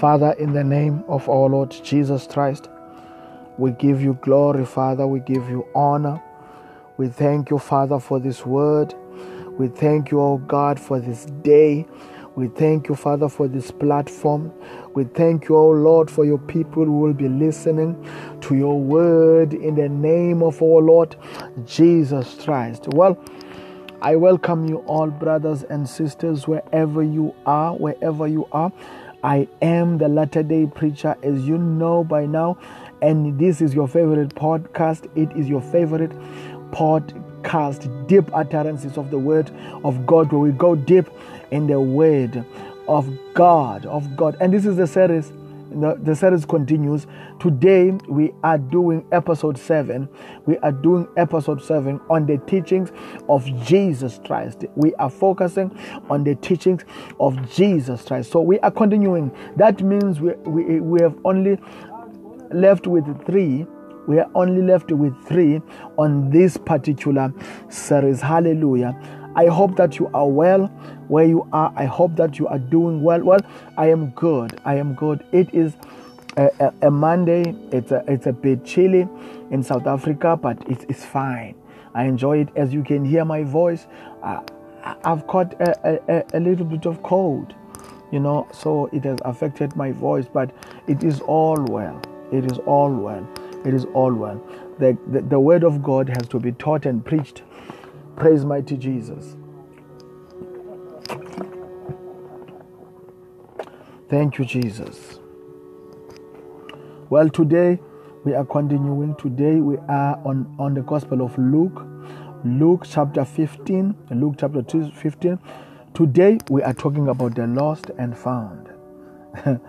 Father, in the name of our Lord Jesus Christ, we give you glory, Father. We give you honor. We thank you, Father, for this word. We thank you, oh God, for this day. We thank you, Father, for this platform. We thank you, oh Lord, for your people who will be listening to your word in the name of our Lord Jesus Christ. Well, I welcome you all, brothers and sisters, wherever you are, wherever you are. I am the latter day preacher, as you know by now, and this is your favorite podcast. It is your favorite podcast, Deep Utterances of the Word of God, where we go deep in the Word of God, of God. And this is the series the, the series continues. Today we are doing episode 7. We are doing episode 7 on the teachings of Jesus Christ. We are focusing on the teachings of Jesus Christ. So we are continuing. That means we, we, we have only left with three we are only left with three on this particular series. Hallelujah. I hope that you are well where you are. I hope that you are doing well. Well, I am good. I am good. It is a, a, a Monday. It's a, it's a bit chilly in South Africa, but it is fine. I enjoy it. As you can hear my voice, uh, I've caught a, a, a little bit of cold, you know, so it has affected my voice, but it is all well. It is all well. It is all well. The, the, the word of God has to be taught and preached Praise mighty Jesus. Thank you, Jesus. Well, today we are continuing. Today we are on, on the Gospel of Luke, Luke chapter 15, Luke chapter 15. Today we are talking about the lost and found.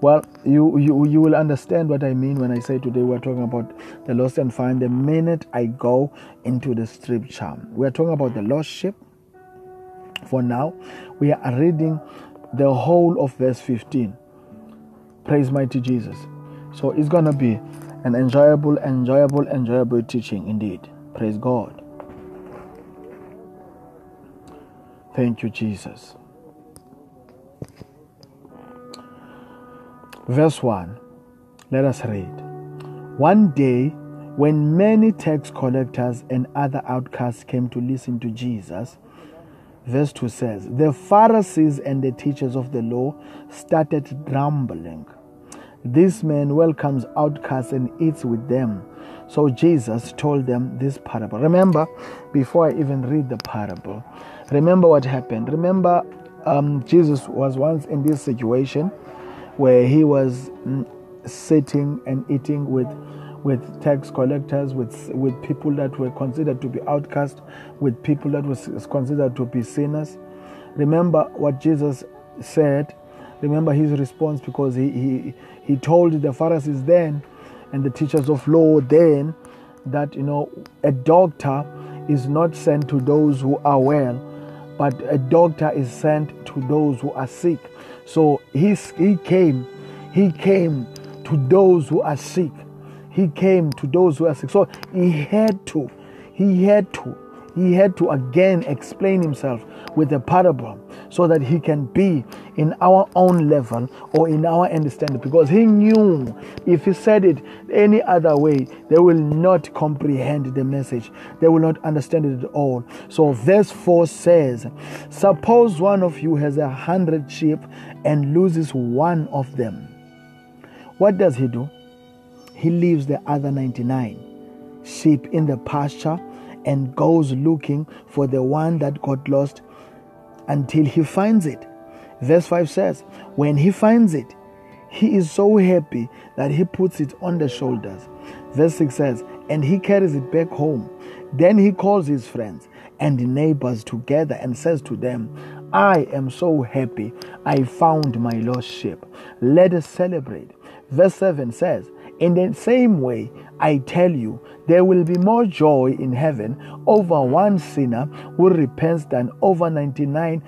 Well, you, you you will understand what I mean when I say today we're talking about the lost and found. The minute I go into the scripture, we are talking about the lost sheep. For now, we are reading the whole of verse 15. Praise mighty Jesus. So it's gonna be an enjoyable, enjoyable, enjoyable teaching indeed. Praise God. Thank you, Jesus. Verse 1. Let us read. One day, when many tax collectors and other outcasts came to listen to Jesus, verse 2 says, The Pharisees and the teachers of the law started grumbling. This man welcomes outcasts and eats with them. So Jesus told them this parable. Remember, before I even read the parable, remember what happened. Remember, um, Jesus was once in this situation where he was sitting and eating with with tax collectors, with with people that were considered to be outcast, with people that was considered to be sinners. Remember what Jesus said. Remember his response because he he, he told the Pharisees then and the teachers of law then that you know a doctor is not sent to those who are well, but a doctor is sent to those who are sick. So he, he came, he came to those who are sick. He came to those who are sick. So he had to, he had to, he had to again explain himself with a parable so that he can be in our own level or in our understanding because he knew if he said it any other way they will not comprehend the message they will not understand it at all so verse 4 says suppose one of you has a hundred sheep and loses one of them, what does he do? He leaves the other 99 sheep in the pasture and goes looking for the one that got lost until he finds it. Verse 5 says, When he finds it, he is so happy that he puts it on the shoulders. Verse 6 says, And he carries it back home. Then he calls his friends and neighbors together and says to them, I am so happy I found my lost sheep. Let us celebrate. Verse 7 says, In the same way, I tell you, there will be more joy in heaven over one sinner who repents than over 99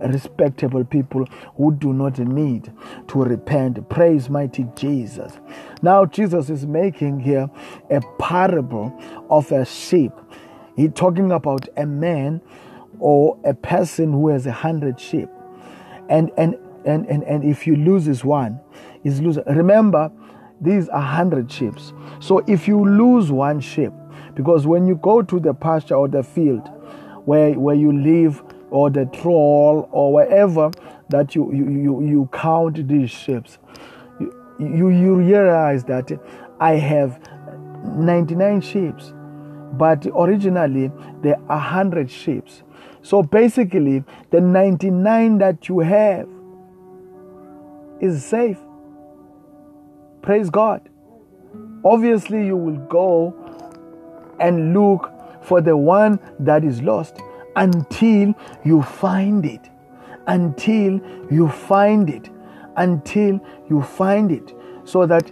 respectable people who do not need to repent. Praise mighty Jesus. Now, Jesus is making here a parable of a sheep. He's talking about a man or a person who has a hundred sheep. And, and and, and, and if you lose this one, is lose. Remember, these are hundred sheep. So if you lose one sheep, because when you go to the pasture or the field where where you live or the kraal or wherever that you you, you, you count these sheep, you, you, you realize that I have 99 sheep, but originally there are 100 sheep. So basically, the 99 that you have is safe. Praise God. Obviously, you will go and look for the one that is lost until you find it. Until you find it. Until you find it. So that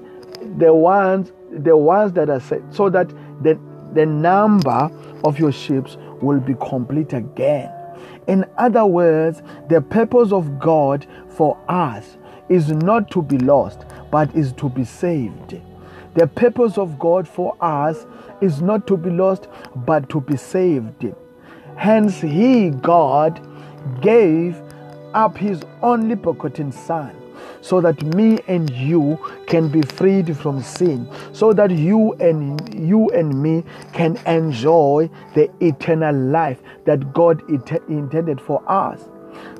the ones the ones that are set, so that the, the number of your ships will be complete again. In other words, the purpose of God for us is not to be lost, but is to be saved. The purpose of God for us is not to be lost, but to be saved. Hence, He, God, gave up His only begotten Son so that me and you can be freed from sin so that you and you and me can enjoy the eternal life that God intended for us.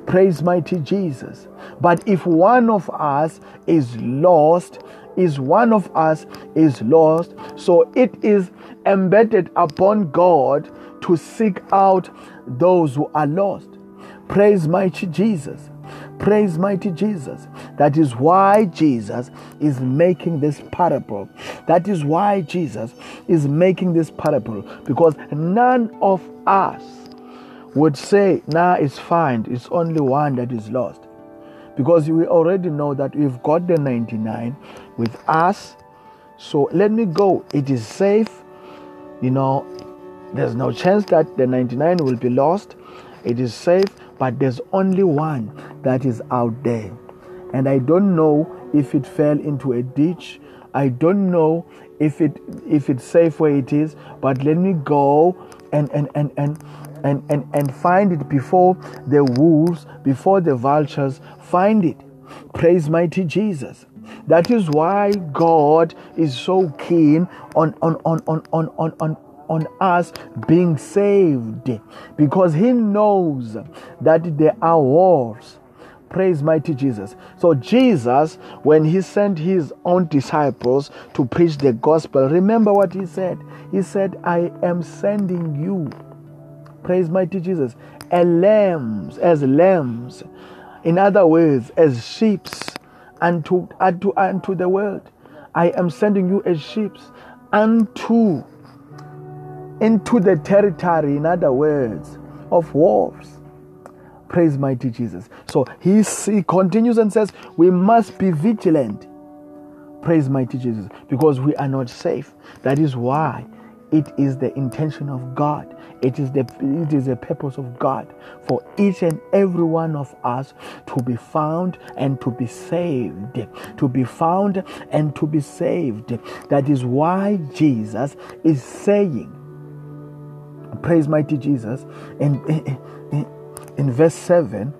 Praise mighty Jesus. But if one of us is lost is one of us is lost so it is embedded upon God to seek out those who are lost. Praise mighty Jesus Praise mighty Jesus. That is why Jesus is making this parable. That is why Jesus is making this parable because none of us would say, nah, it's fine, it's only one that is lost. Because we already know that we've got the 99 with us. So let me go. It is safe. You know, there's no chance that the 99 will be lost. It is safe but there's only one that is out there. And I don't know if it fell into a ditch. I don't know if it if it's safe where it is, but let me go and and and and and and, and find it before the wolves, before the vultures find it. Praise mighty Jesus. That is why God is so keen on on on on on on, on on us being saved because He knows that there are wars. Praise mighty Jesus. So, Jesus, when He sent His own disciples to preach the gospel, remember what He said? He said, I am sending you. Praise mighty Jesus. As lambs, as lambs. In other words, as sheep unto, unto, unto the world. I am sending you as sheep unto into the territory, in other words, of wolves. Praise mighty Jesus. So he, he continues and says, We must be vigilant. Praise mighty Jesus. Because we are not safe. That is why it is the intention of God. It is the it is the purpose of God for each and every one of us to be found and to be saved. To be found and to be saved. That is why Jesus is saying praise mighty Jesus. And in, in verse 7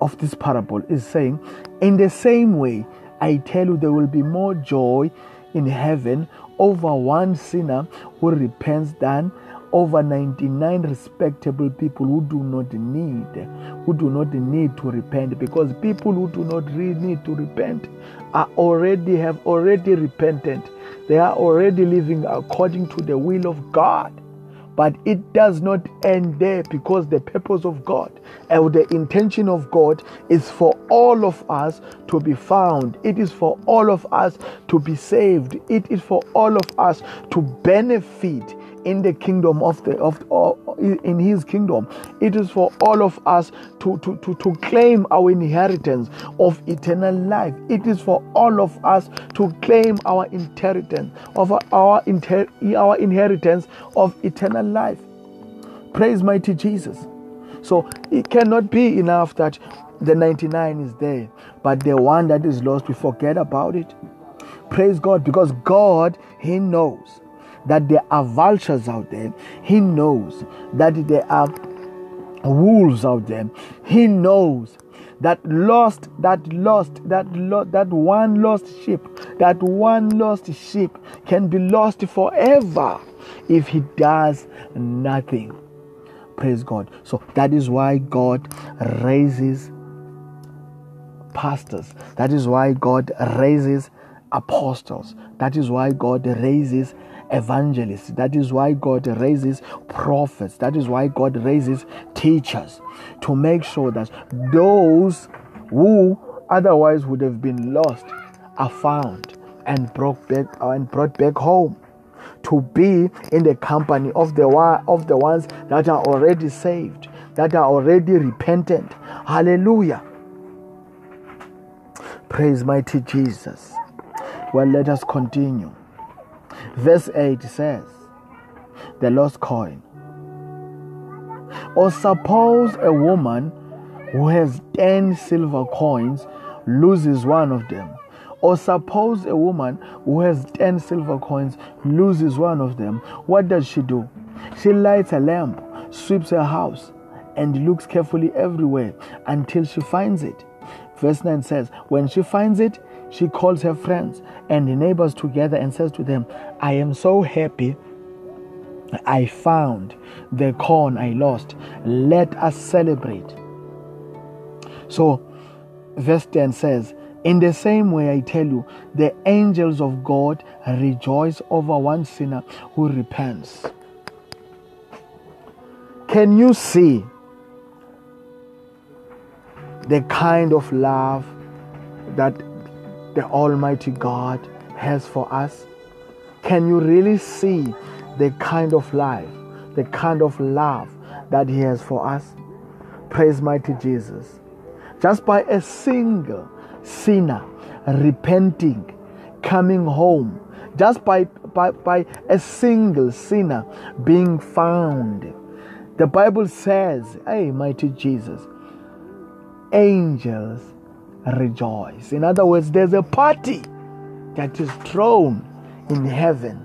of this parable is saying, In the same way, I tell you, there will be more joy in heaven over one sinner who repents than over 99 respectable people who do not need who do not need to repent. Because people who do not really need to repent are already have already repented. They are already living according to the will of god but it does not end there because the purpose of God and the intention of God is for all of us to be found. It is for all of us to be saved. It is for all of us to benefit in the kingdom of the of in his kingdom. It is for all of us to, to, to, to claim our inheritance of eternal life. It is for all of us to claim our inheritance of our, inter, our inheritance of eternal life. Praise mighty jesus. So it cannot be enough that the 99 is there but the one that is lost we forget about it. Praise god because god he knows that there are vultures out there. He knows that there are wolves out there. He knows that lost, that lost, that lost, that one lost sheep, that one lost sheep can be lost forever if he does nothing. Praise God. So that is why God raises pastors. That is why God raises apostles. That is why God raises evangelists. That is why God raises prophets. That is why God raises teachers to make sure that those who otherwise would have been lost are found and brought back and brought back home to be in the company of the of the ones that are already saved, that are already repentant. Hallelujah. Praise mighty Jesus. Well, let us continue. Verse 8 says, The lost coin. Or suppose a woman who has 10 silver coins loses one of them. Or suppose a woman who has 10 silver coins loses one of them. What does she do? She lights a lamp, sweeps her house, and looks carefully everywhere until she finds it. Verse 9 says, When she finds it, she calls her friends and neighbors together and says to them, I am so happy I found the corn I lost. Let us celebrate. So, verse 10 says, In the same way, I tell you, the angels of God rejoice over one sinner who repents. Can you see the kind of love that the Almighty God has for us? Can you really see the kind of life, the kind of love that He has for us? Praise mighty Jesus. Just by a single sinner repenting, coming home, just by, by, by a single sinner being found. The Bible says, Hey, mighty Jesus, angels rejoice. In other words, there's a party that is thrown in heaven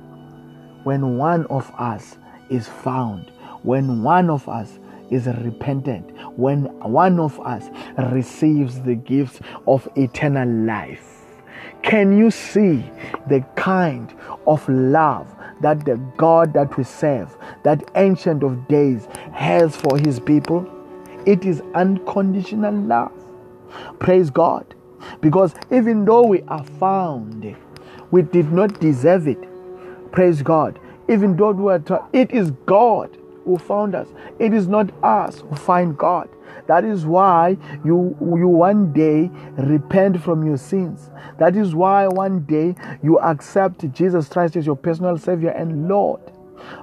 when one of us is found, when one of us is repentant, when one of us receives the gifts of eternal life. Can you see the kind of love that the God that we serve, that Ancient of Days, has for his people? It is unconditional love. Praise God. Because even though we are found, we did not deserve it. Praise God. Even though we are, tra- it is God who found us. It is not us who find God. That is why you, you one day repent from your sins. That is why one day you accept Jesus Christ as your personal Savior and Lord.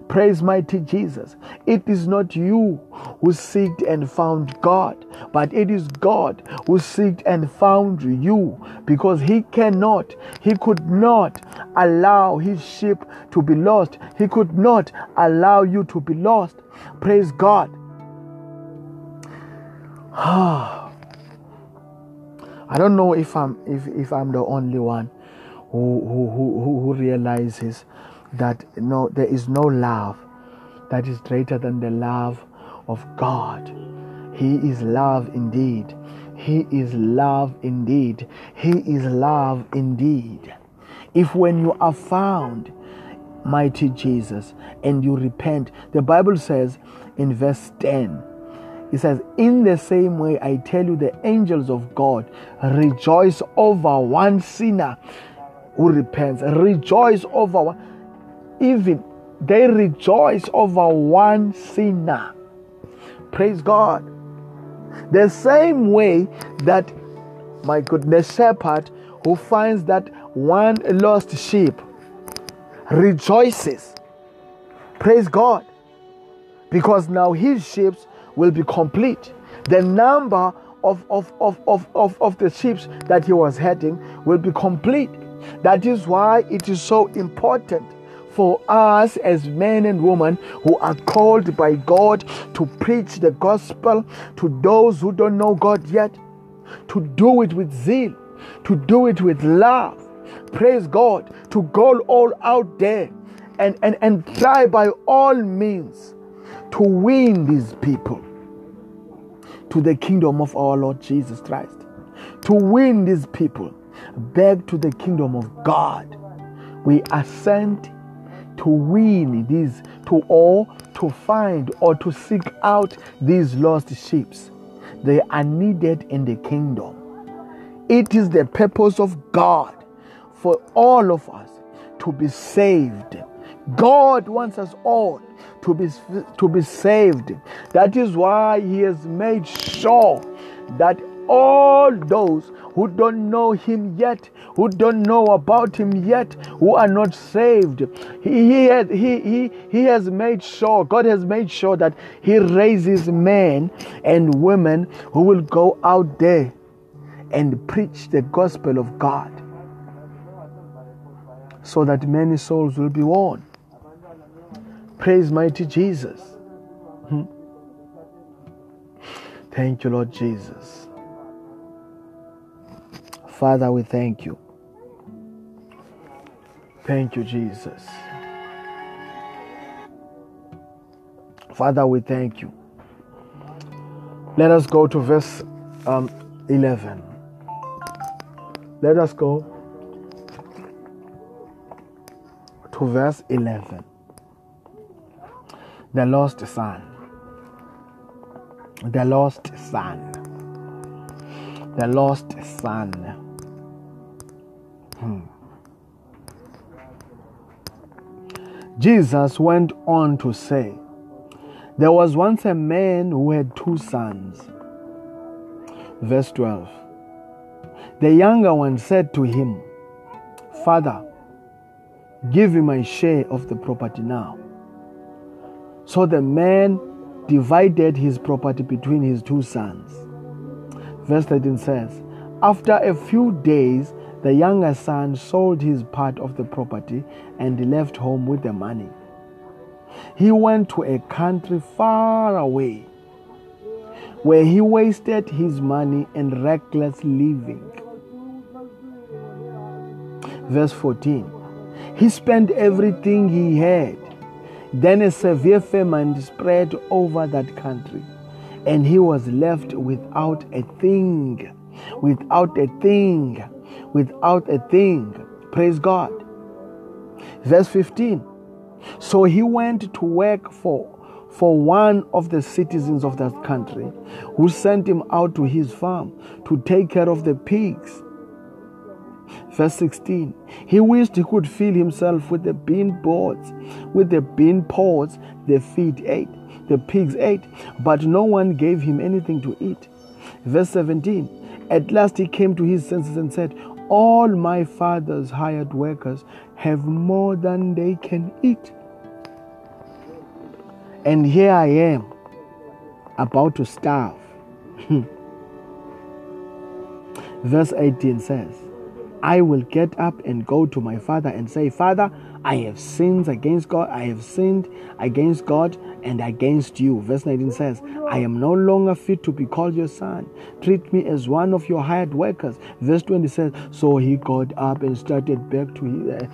Praise mighty Jesus. It is not you who seeked and found God, but it is God who seeked and found you because He cannot, He could not allow His sheep to be lost. He could not allow you to be lost. Praise God. I don't know if I'm if, if I'm the only one who who, who, who realizes that no there is no love that is greater than the love of God. He is love indeed. He is love indeed. He is love indeed. If when you are found, mighty Jesus, and you repent, the Bible says in verse 10, it says, In the same way, I tell you, the angels of God rejoice over one sinner who repents. Rejoice over one even they rejoice over one sinner. Praise God. The same way that, my goodness, shepherd who finds that one lost sheep rejoices. Praise God. Because now his sheep will be complete. The number of, of, of, of, of, of the sheep that he was heading will be complete. That is why it is so important for us as men and women who are called by God to preach the gospel to those who don't know God yet, to do it with zeal, to do it with love. Praise God, to go all out there and, and, and try by all means to win these people. to the kingdom of our Lord Jesus Christ. To win these people back to the kingdom of God. We are sent to win these, to all to find or to seek out these lost sheep. They are needed in the kingdom. It is the purpose of God for all of us to be saved. God wants us all to be, to be saved. That is why He has made sure that all those who don't know Him yet, who don't know about Him yet, who are not saved, He, he, has, he, he, he has made sure, God has made sure that He raises men and women who will go out there and preach the gospel of God so that many souls will be won. Praise mighty Jesus. Hmm. Thank you, Lord Jesus. Father, we thank you. Thank you, Jesus. Father, we thank you. Let us go to verse um, 11. Let us go to verse 11 the lost son. The lost son. The lost son. Hmm. Jesus went on to say, There was once a man who had two sons. Verse 12. The younger one said to him, Father, give me my share of the property now. So the man divided his property between his two sons. Verse 13 says, After a few days, the younger son sold his part of the property and left home with the money. He went to a country far away where he wasted his money in reckless living. Verse 14 He spent everything he had then a severe famine spread over that country, and he was left without a thing. Without a thing. Without a thing. Praise God. Verse 15. So he went to work for for one of the citizens of that country who sent him out to his farm to take care of the pigs Verse 16 He wished he could fill himself with the bean pods, with the bean pods the feet ate, the pigs ate, but no one gave him anything to eat. Verse 17 At last he came to his senses and said, All my father's hired workers have more than they can eat. And here I am, about to starve. Verse 18 says, I will get up and go to my father and say, Father, I have sinned against God, I have sinned against God and against you. Verse 19 says, I am no longer fit to be called your son. Treat me as one of your hired workers. Verse 20 says, So he got up and started back to his, uh,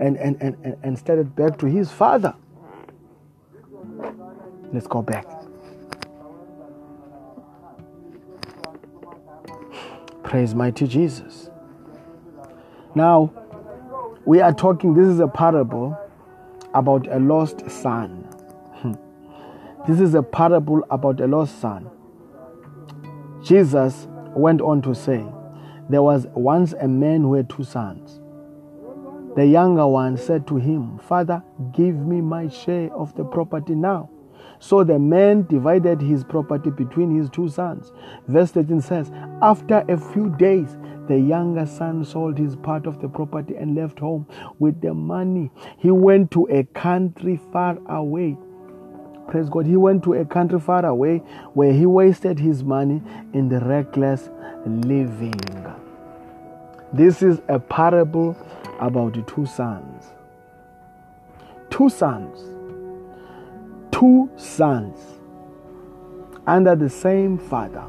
and, and, and, and, and started back to his father. Let's go back. Praise mighty Jesus. Now, we are talking, this is a parable about a lost son. Hmm. this is a parable about a lost son. Jesus went on to say, There was once a man who had two sons. The younger one said to him, Father, give me my share of the property now. So the man divided his property between his two sons. Verse 13 says, After a few days, the younger son sold his part of the property and left home with the money. He went to a country far away. Praise God. He went to a country far away where he wasted his money in the reckless living. This is a parable about the two sons. Two sons. Two sons under the same father.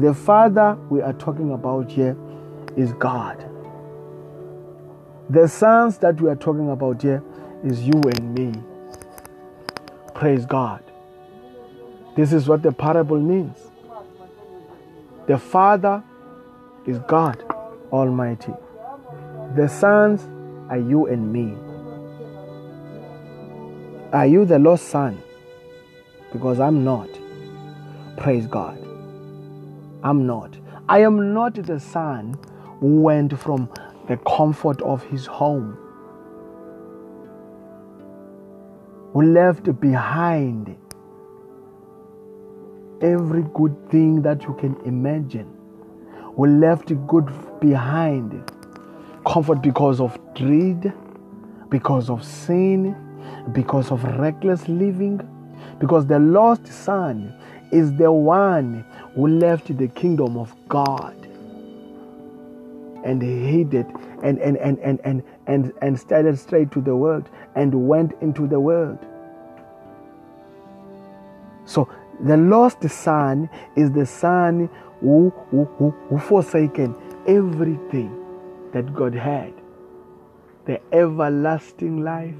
The Father we are talking about here is God. The sons that we are talking about here is you and me. Praise God. This is what the parable means. The Father is God Almighty. The sons are you and me. Are you the lost son? Because I'm not. Praise God. I'm not. I am not the son who went from the comfort of his home, who left behind every good thing that you can imagine, who left good behind comfort because of greed, because of sin, because of reckless living, because the lost son is the one who left the kingdom of God and hid it and and and and and and, and started straight to the world and went into the world. So the lost son is the son who, who, who, who forsaken everything that God had. The everlasting life,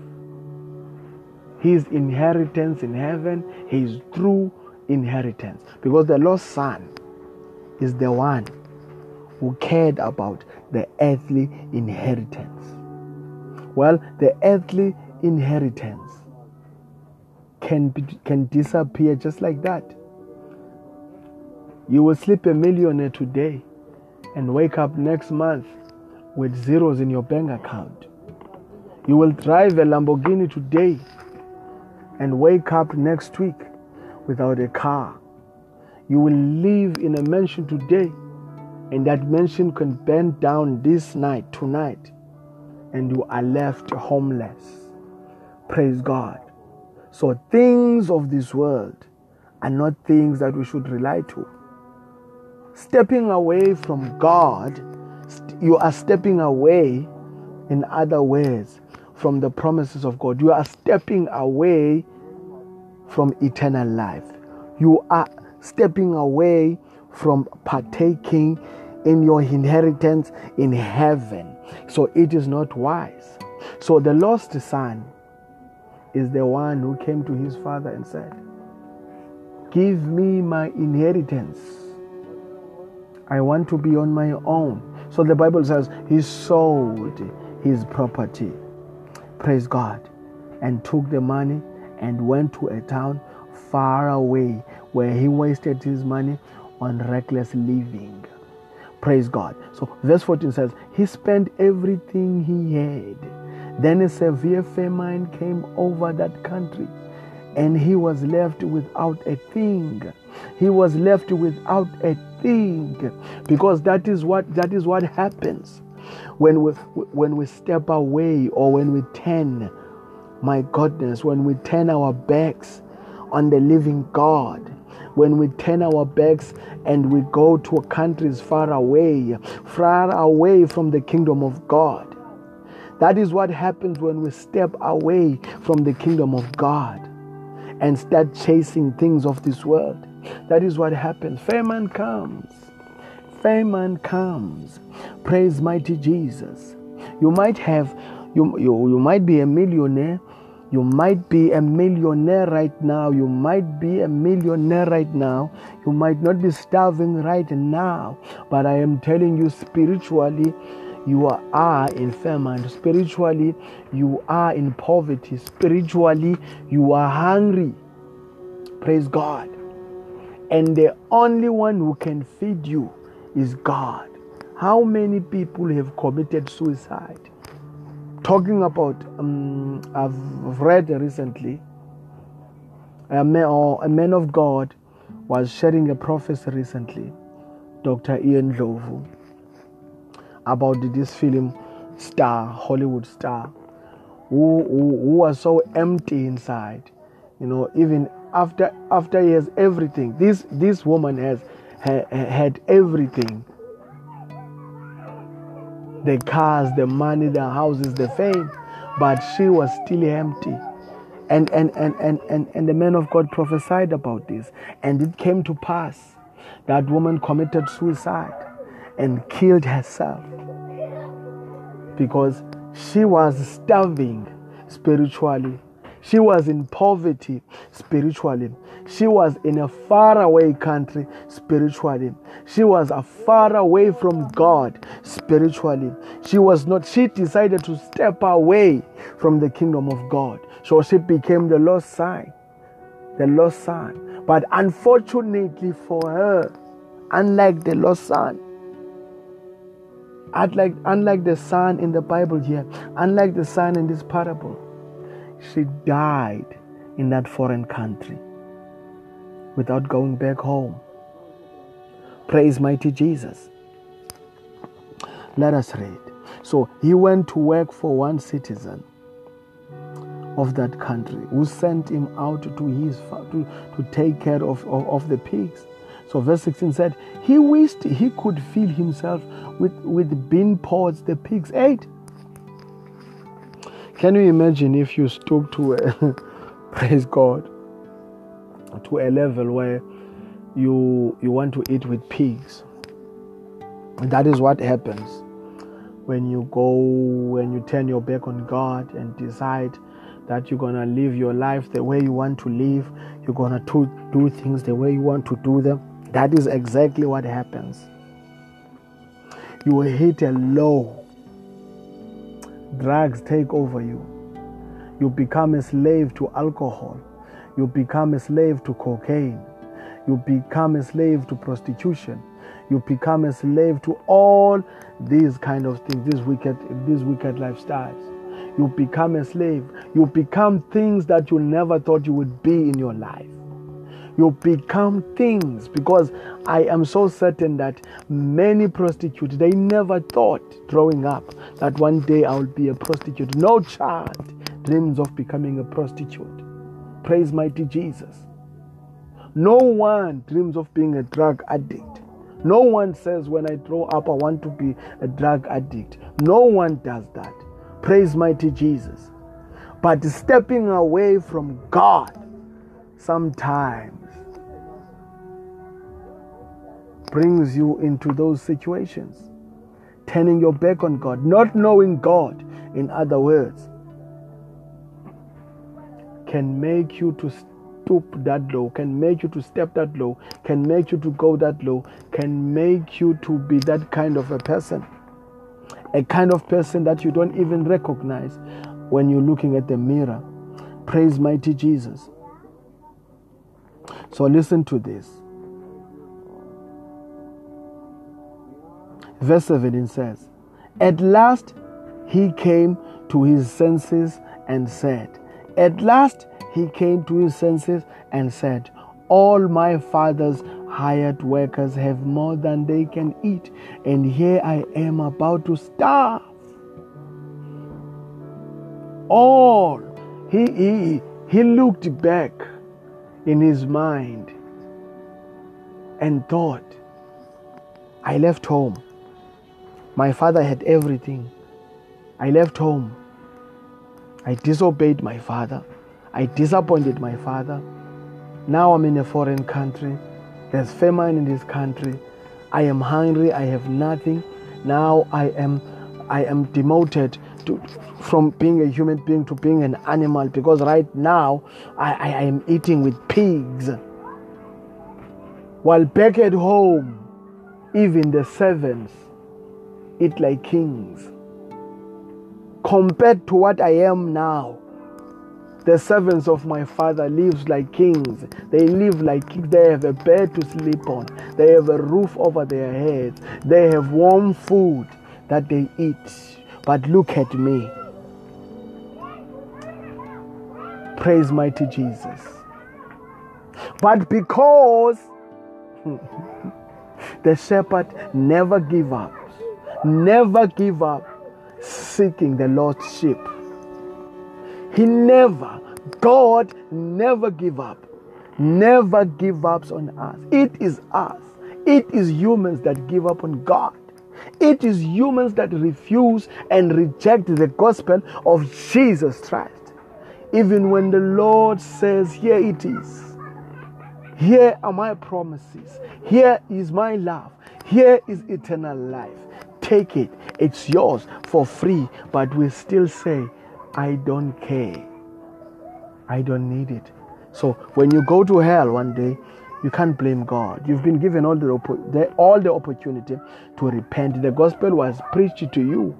his inheritance in heaven, his true inheritance. Because the lost son is the one who cared about the earthly inheritance. Well, the earthly inheritance can, be, can disappear just like that. You will sleep a millionaire today and wake up next month with zeros in your bank account. You will drive a Lamborghini today and wake up next week without a car. You will live in a mansion today, and that mansion can burn down this night, tonight, and you are left homeless. Praise God. So, things of this world are not things that we should rely to. Stepping away from God, you are stepping away, in other words, from the promises of God. You are stepping away from eternal life. You are stepping away from partaking in your inheritance in heaven. So it is not wise. So the lost son is the one who came to his father and said, Give me my inheritance. I want to be on my own. So the Bible says he sold his property. Praise God. And took the money and went to a town far away where he wasted his money on reckless living. Praise God. So, verse 14 says, He spent everything he had. Then a severe famine came over that country, and he was left without a thing. He was left without a thing because that is what that is what happens when we when we step away or when we turn my goodness, when we turn our backs on the living God, when we turn our backs and we go to countries far away, far away from the kingdom of God. That is what happens when we step away from the kingdom of God and start chasing things of this world. That is what happens. Famine comes. Famine comes. Praise mighty Jesus. You might have, you, you, you might be a millionaire you might be a millionaire right now. You might be a millionaire right now. You might not be starving right now. But I am telling you, spiritually, you are in famine. Spiritually, you are in poverty. Spiritually, you are hungry. Praise God. And the only one who can feed you is God. How many people have committed suicide? talking about, um, I've read recently, a man, or a man of God was sharing a prophecy recently, Dr. Ian Ndlovu, about this film star, Hollywood star, who, who, who was so empty inside. You know, even after after he has everything, this this woman has ha, had everything the cars, the money, the houses, the fame, but she was still empty. And, and, and, and, and, and the man of God prophesied about this. And it came to pass. That woman committed suicide and killed herself because she was starving spiritually. She was in poverty spiritually. She was in a faraway country spiritually. She was a far away from God spiritually. She was not, she decided to step away from the kingdom of God. So she became the lost sign, the lost son. But unfortunately for her, unlike the lost son, unlike, unlike the son in the Bible here, unlike the son in this parable, she died in that foreign country without going back home. Praise mighty Jesus. Let us read. So he went to work for one citizen of that country who sent him out to his to, to take care of, of, of the pigs. So verse 16 said, He wished he could fill himself with, with bean pods the pigs ate. Can you imagine if you stoop to a, praise God to a level where you you want to eat with pigs? That is what happens when you go when you turn your back on God and decide that you're gonna live your life the way you want to live, you're gonna do, do things the way you want to do them. That is exactly what happens. You will hit a low drugs take over you. You become a slave to alcohol. You become a slave to cocaine. You become a slave to prostitution. You become a slave to all these kind of things, these wicked, these wicked lifestyles. You become a slave. You become things that you never thought you would be in your life you become things because I am so certain that many prostitutes they never thought growing up that one day I will be a prostitute. No child dreams of becoming a prostitute. Praise mighty Jesus. No one dreams of being a drug addict. No one says when I grow up I want to be a drug addict. No one does that. Praise mighty Jesus. But stepping away from God sometimes brings you into those situations. Turning your back on God, not knowing God, in other words, can make you to stoop that low, can make you to step that low, can make you to go that low, can make you to be that kind of a person. A kind of person that you don't even recognize when you're looking at the mirror. Praise mighty Jesus. So listen to this. Verse 17 says, At last he came to his senses and said, At last he came to his senses and said, All my father's hired workers have more than they can eat, and here I am about to starve. All he, he, he looked back in his mind and thought, I left home. My father had everything. I left home. I disobeyed my father. I disappointed my father. Now I'm in a foreign country. There's famine in this country. I am hungry. I have nothing. Now I am I am demoted to, from being a human being to being an animal because right now I, I, I am eating with pigs. While back at home, even the servants eat like kings. Compared to what I am now, the servants of my father lives like kings. They live like kings. They have a bed to sleep on. They have a roof over their heads. They have warm food that they eat. But look at me. Praise mighty Jesus. But because the shepherd never give up, never give up seeking the Lord's sheep. He never, God never give up, never give up on us. It is us. It is humans that give up on God. It is humans that refuse and reject the gospel of Jesus Christ. Even when the Lord says, Here it is. Here are my promises. Here is my love. Here is eternal life. Take it. It's yours for free. But we still say, I don't care. I don't need it. So when you go to hell one day, you can't blame God. You've been given all the, all the opportunity to repent. The gospel was preached to you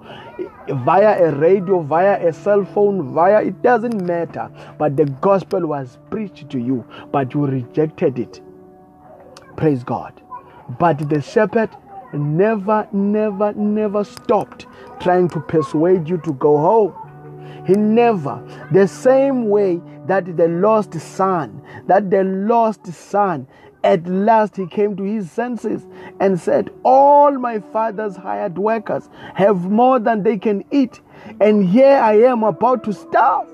via a radio, via a cell phone, via it doesn't matter. But the gospel was preached to you, but you rejected it. Praise God. But the shepherd never, never, never stopped trying to persuade you to go home. He never, the same way that the lost son, that the lost son, at last he came to his senses and said, All my father's hired workers have more than they can eat, and here I am about to starve.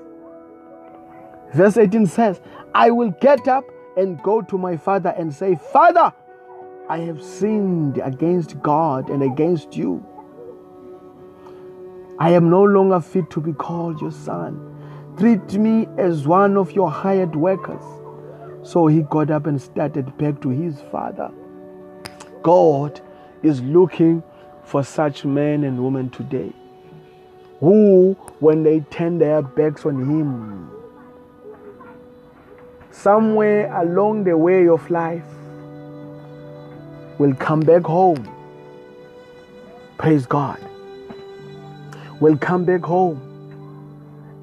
Verse 18 says, I will get up and go to my father and say, Father, I have sinned against God and against you. I am no longer fit to be called your son. Treat me as one of your hired workers. So he got up and started back to his father. God is looking for such men and women today who, when they turn their backs on him, somewhere along the way of life, will come back home. Praise God. Will come back home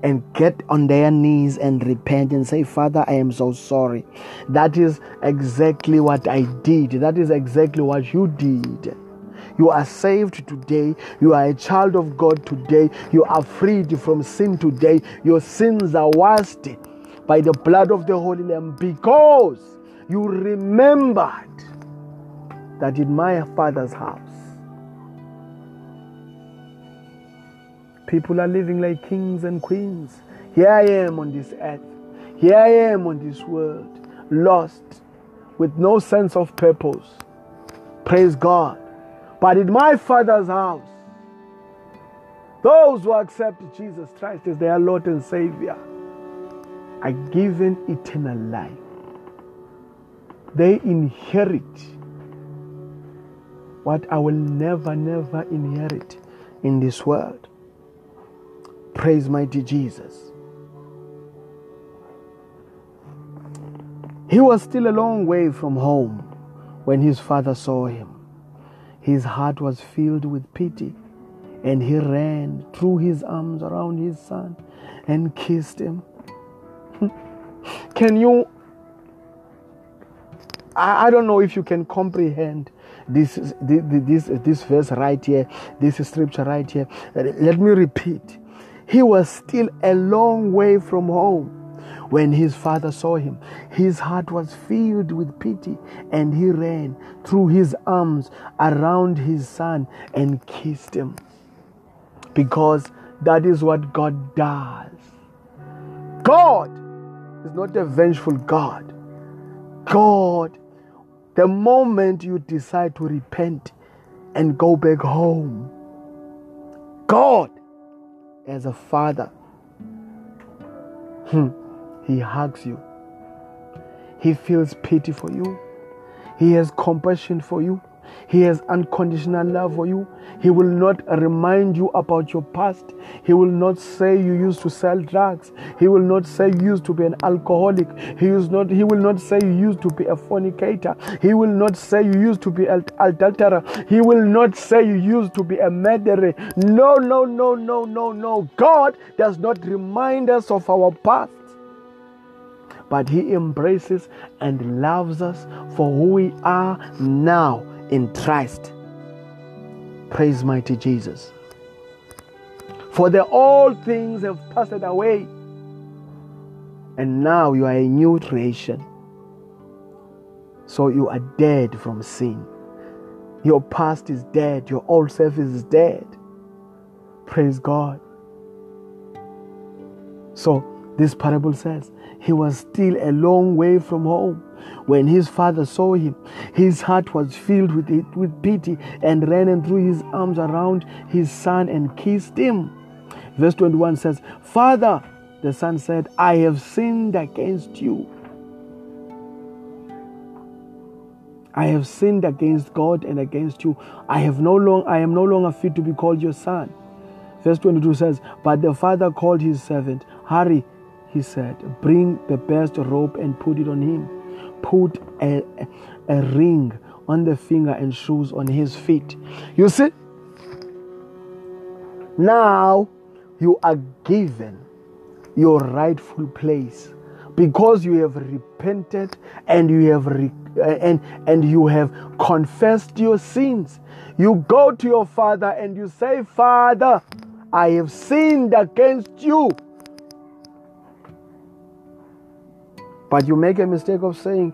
and get on their knees and repent and say, Father, I am so sorry. That is exactly what I did. That is exactly what you did. You are saved today. You are a child of God today. You are freed from sin today. Your sins are washed by the blood of the Holy Lamb because you remembered that in my Father's house People are living like kings and queens. Here I am on this earth. Here I am on this world, lost, with no sense of purpose. Praise God. But in my Father's house, those who accept Jesus Christ as their Lord and Savior are given eternal life. They inherit what I will never, never inherit in this world. Praise mighty Jesus. He was still a long way from home when his father saw him. His heart was filled with pity, and he ran, threw his arms around his son, and kissed him. can you? I, I don't know if you can comprehend this, this, this, this verse right here, this scripture right here. Uh, let me repeat. He was still a long way from home when his father saw him. His heart was filled with pity and he ran, threw his arms around his son and kissed him. Because that is what God does. God is not a vengeful God. God, the moment you decide to repent and go back home, God as a father. Hmm. He hugs you. He feels pity for you. He has compassion for you. He has unconditional love for you. He will not remind you about your past. He will not say you used to sell drugs. He will not say you used to be an alcoholic. He is not he will not say you used to be a fornicator. He will not say you used to be an adulterer. He will not say you used to be a murderer. No, no, no, no, no, no. God does not remind us of our past but He embraces and loves us for who we are now in Christ. Praise mighty Jesus. For the old things have passed away, and now you are a new creation. So you are dead from sin. Your past is dead, your old self is dead. Praise God. So this parable says he was still a long way from home when his father saw him, his heart was filled with, it, with pity and ran and threw his arms around his son and kissed him. Verse 21 says, Father, the son said, I have sinned against you. I have sinned against God and against you. I have no long I am no longer fit to be called your son. Verse 22 says, But the father called his servant, Hurry he said, Bring the best robe and put it on him. Put a, a ring on the finger and shoes on his feet. You see, now you are given your rightful place because you have repented and you have re- uh, and and you have confessed your sins. You go to your father and you say father i have sinned against you but you make a mistake of saying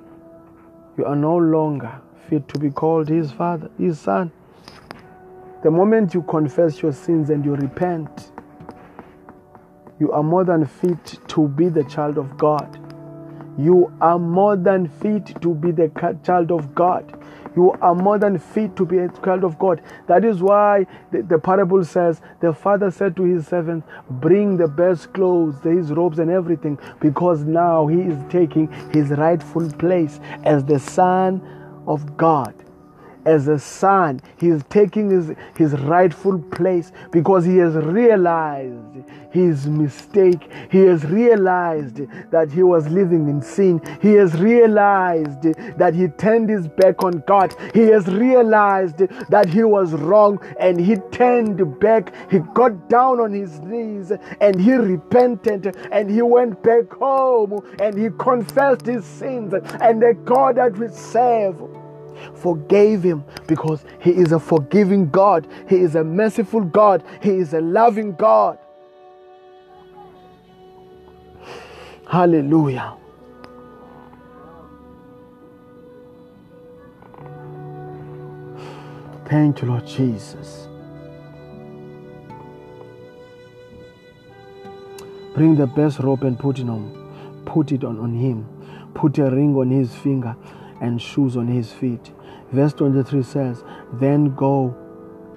you are no longer fit to be called his father his son the moment you confess your sins and you repent you are more than fit to be the child of God. You are more than fit to be the child of God. You are more than fit to be a child of God. That is why the, the parable says the father said to his servants, Bring the best clothes, his robes, and everything, because now he is taking his rightful place as the Son of God as a son. He is taking his, his rightful place because he has realized his mistake. He has realized that he was living in sin. He has realized that he turned his back on God. He has realized that he was wrong and he turned back. He got down on his knees and he repented and he went back home and he confessed his sins and the God that we serve forgave him because he is a forgiving God. He is a merciful God. He is a loving God. Hallelujah. Thank you, Lord Jesus. Bring the best robe and put it on. Put it on, on him. Put a ring on his finger and shoes on his feet. Verse 23 says, Then go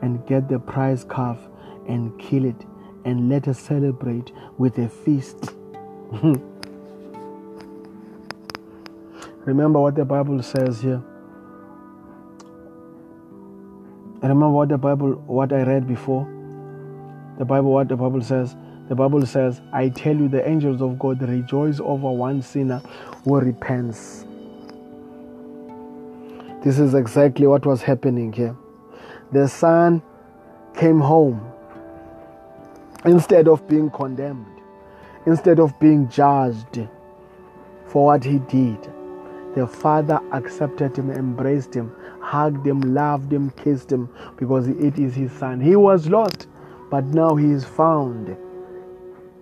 and get the prize calf and kill it, and let us celebrate with a feast. Remember what the Bible says here. Remember what the Bible, what I read before. The Bible, what the Bible says. The Bible says, I tell you, the angels of God rejoice over one sinner who repents. This is exactly what was happening here. The son came home instead of being condemned, instead of being judged for what he did. The father accepted him, embraced him, hugged him, loved him, kissed him because it is his son. He was lost, but now he is found.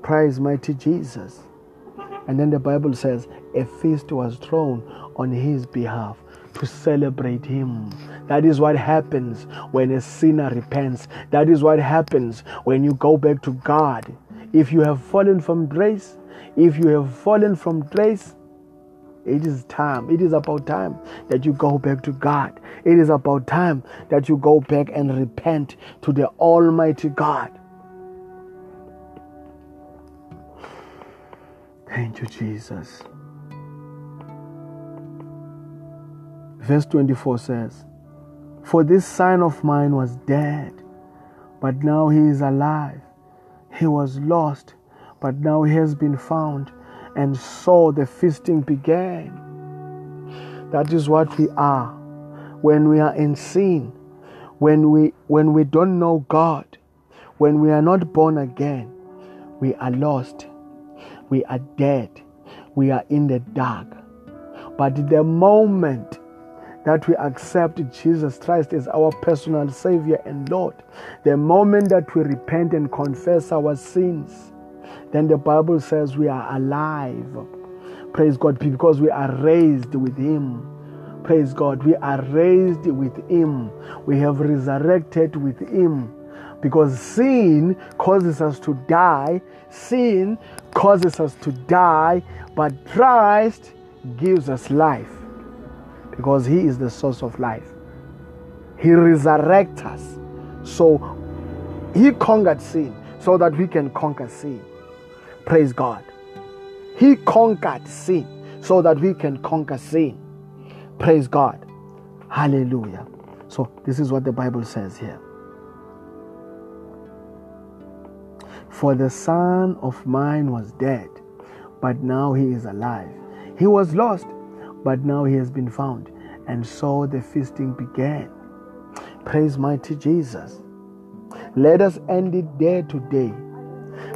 Praise mighty Jesus. And then the Bible says a feast was thrown on his behalf to celebrate him. That is what happens when a sinner repents. That is what happens when you go back to God. If you have fallen from grace, if you have fallen from grace, it is time. It is about time that you go back to God. It is about time that you go back and repent to the Almighty God. Thank you, Jesus. Verse 24 says, For this son of mine was dead, but now he is alive. He was lost, but now he has been found. And so the feasting began. That is what we are when we are in sin, when we when we don't know God, when we are not born again, we are lost, we are dead, we are in the dark. But the moment that we accept Jesus Christ as our personal Savior and Lord, the moment that we repent and confess our sins, then the Bible says we are alive. Praise God, because we are raised with Him. Praise God, we are raised with Him. We have resurrected with Him. Because sin causes us to die, sin causes us to die, but Christ gives us life because He is the source of life. He resurrects us. So He conquered sin so that we can conquer sin. Praise God. He conquered sin so that we can conquer sin. Praise God. Hallelujah. So, this is what the Bible says here. For the son of mine was dead, but now he is alive. He was lost, but now he has been found. And so the feasting began. Praise mighty Jesus. Let us end it there today.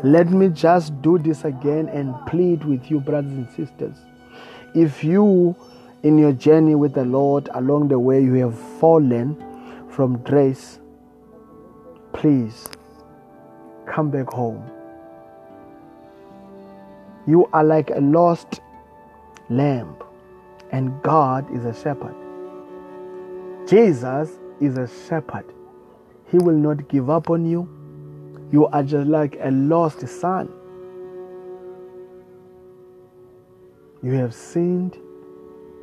Let me just do this again and plead with you, brothers and sisters. If you, in your journey with the Lord, along the way, you have fallen from grace, please come back home. You are like a lost lamb, and God is a shepherd. Jesus is a shepherd. He will not give up on you. You are just like a lost son. You have sinned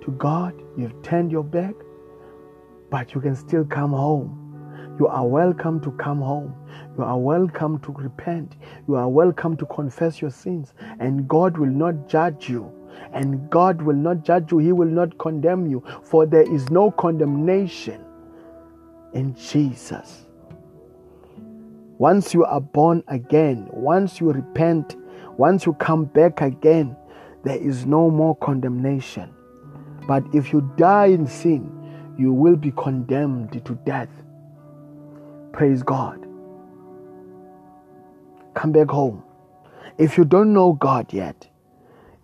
to God, you have turned your back, but you can still come home. You are welcome to come home. You are welcome to repent. You are welcome to confess your sins. And God will not judge you. And God will not judge you. He will not condemn you. For there is no condemnation in Jesus. Once you are born again, once you repent, once you come back again, there is no more condemnation. But if you die in sin, you will be condemned to death. Praise God. Come back home. If you don't know God yet,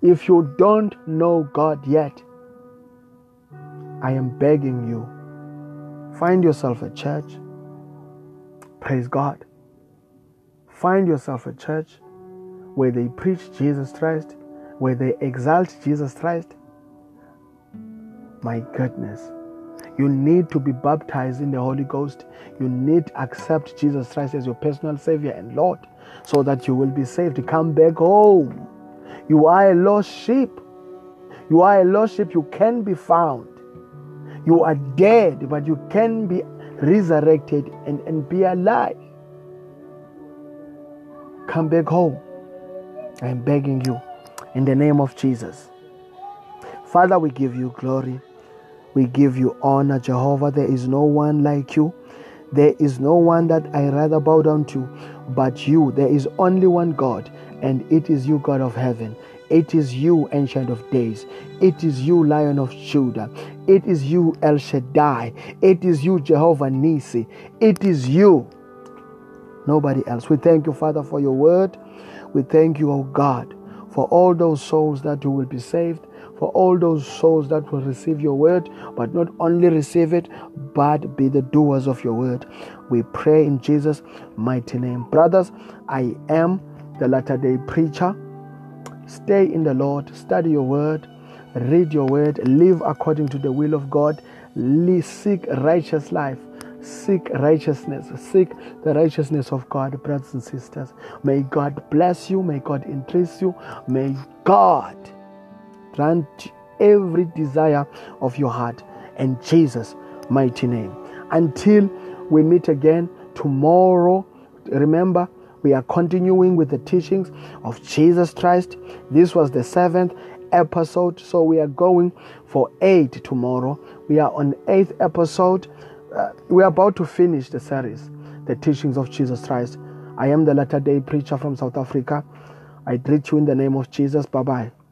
if you don't know God yet, I am begging you, find yourself a church. Praise God. Find yourself a church where they preach Jesus Christ, where they exalt Jesus Christ. My goodness. You need to be baptized in the Holy Ghost. You need to accept Jesus Christ as your personal Savior and Lord so that you will be saved. Come back home. You are a lost sheep. You are a lost sheep. You can be found. You are dead, but you can be resurrected and, and be alive. Come back home. I am begging you in the name of Jesus. Father, we give you glory. We give you honor, Jehovah. There is no one like you. There is no one that I rather bow down to but you. There is only one God, and it is you, God of heaven. It is you, Ancient of Days. It is you, Lion of Judah. It is you, El Shaddai. It is you, Jehovah Nisi. It is you, nobody else. We thank you, Father, for your word. We thank you, O God, for all those souls that you will be saved for all those souls that will receive your word, but not only receive it, but be the doers of your word. We pray in Jesus' mighty name. Brothers, I am the latter day preacher. Stay in the Lord, study your word, read your word, live according to the will of God, seek righteous life seek righteousness seek the righteousness of god brothers and sisters may god bless you may god increase you may god grant every desire of your heart in Jesus' mighty name. Until we meet again tomorrow, remember we are continuing with the teachings of Jesus Christ. This was the seventh episode, so we are going for eight tomorrow. We are on eighth episode. Uh, we are about to finish the series, the teachings of Jesus Christ. I am the latter day preacher from South Africa. I greet you in the name of Jesus. Bye bye.